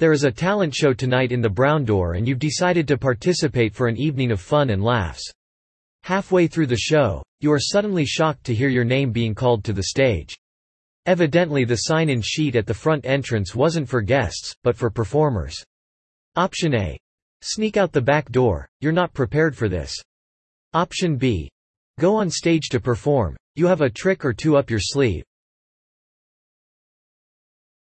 There is a talent show tonight in the Brown Door and you've decided to participate for an evening of fun and laughs. Halfway through the show, you are suddenly shocked to hear your name being called to the stage. Evidently the sign-in sheet at the front entrance wasn't for guests, but for performers. Option A. Sneak out the back door, you're not prepared for this. Option B. Go on stage to perform, you have a trick or two up your sleeve,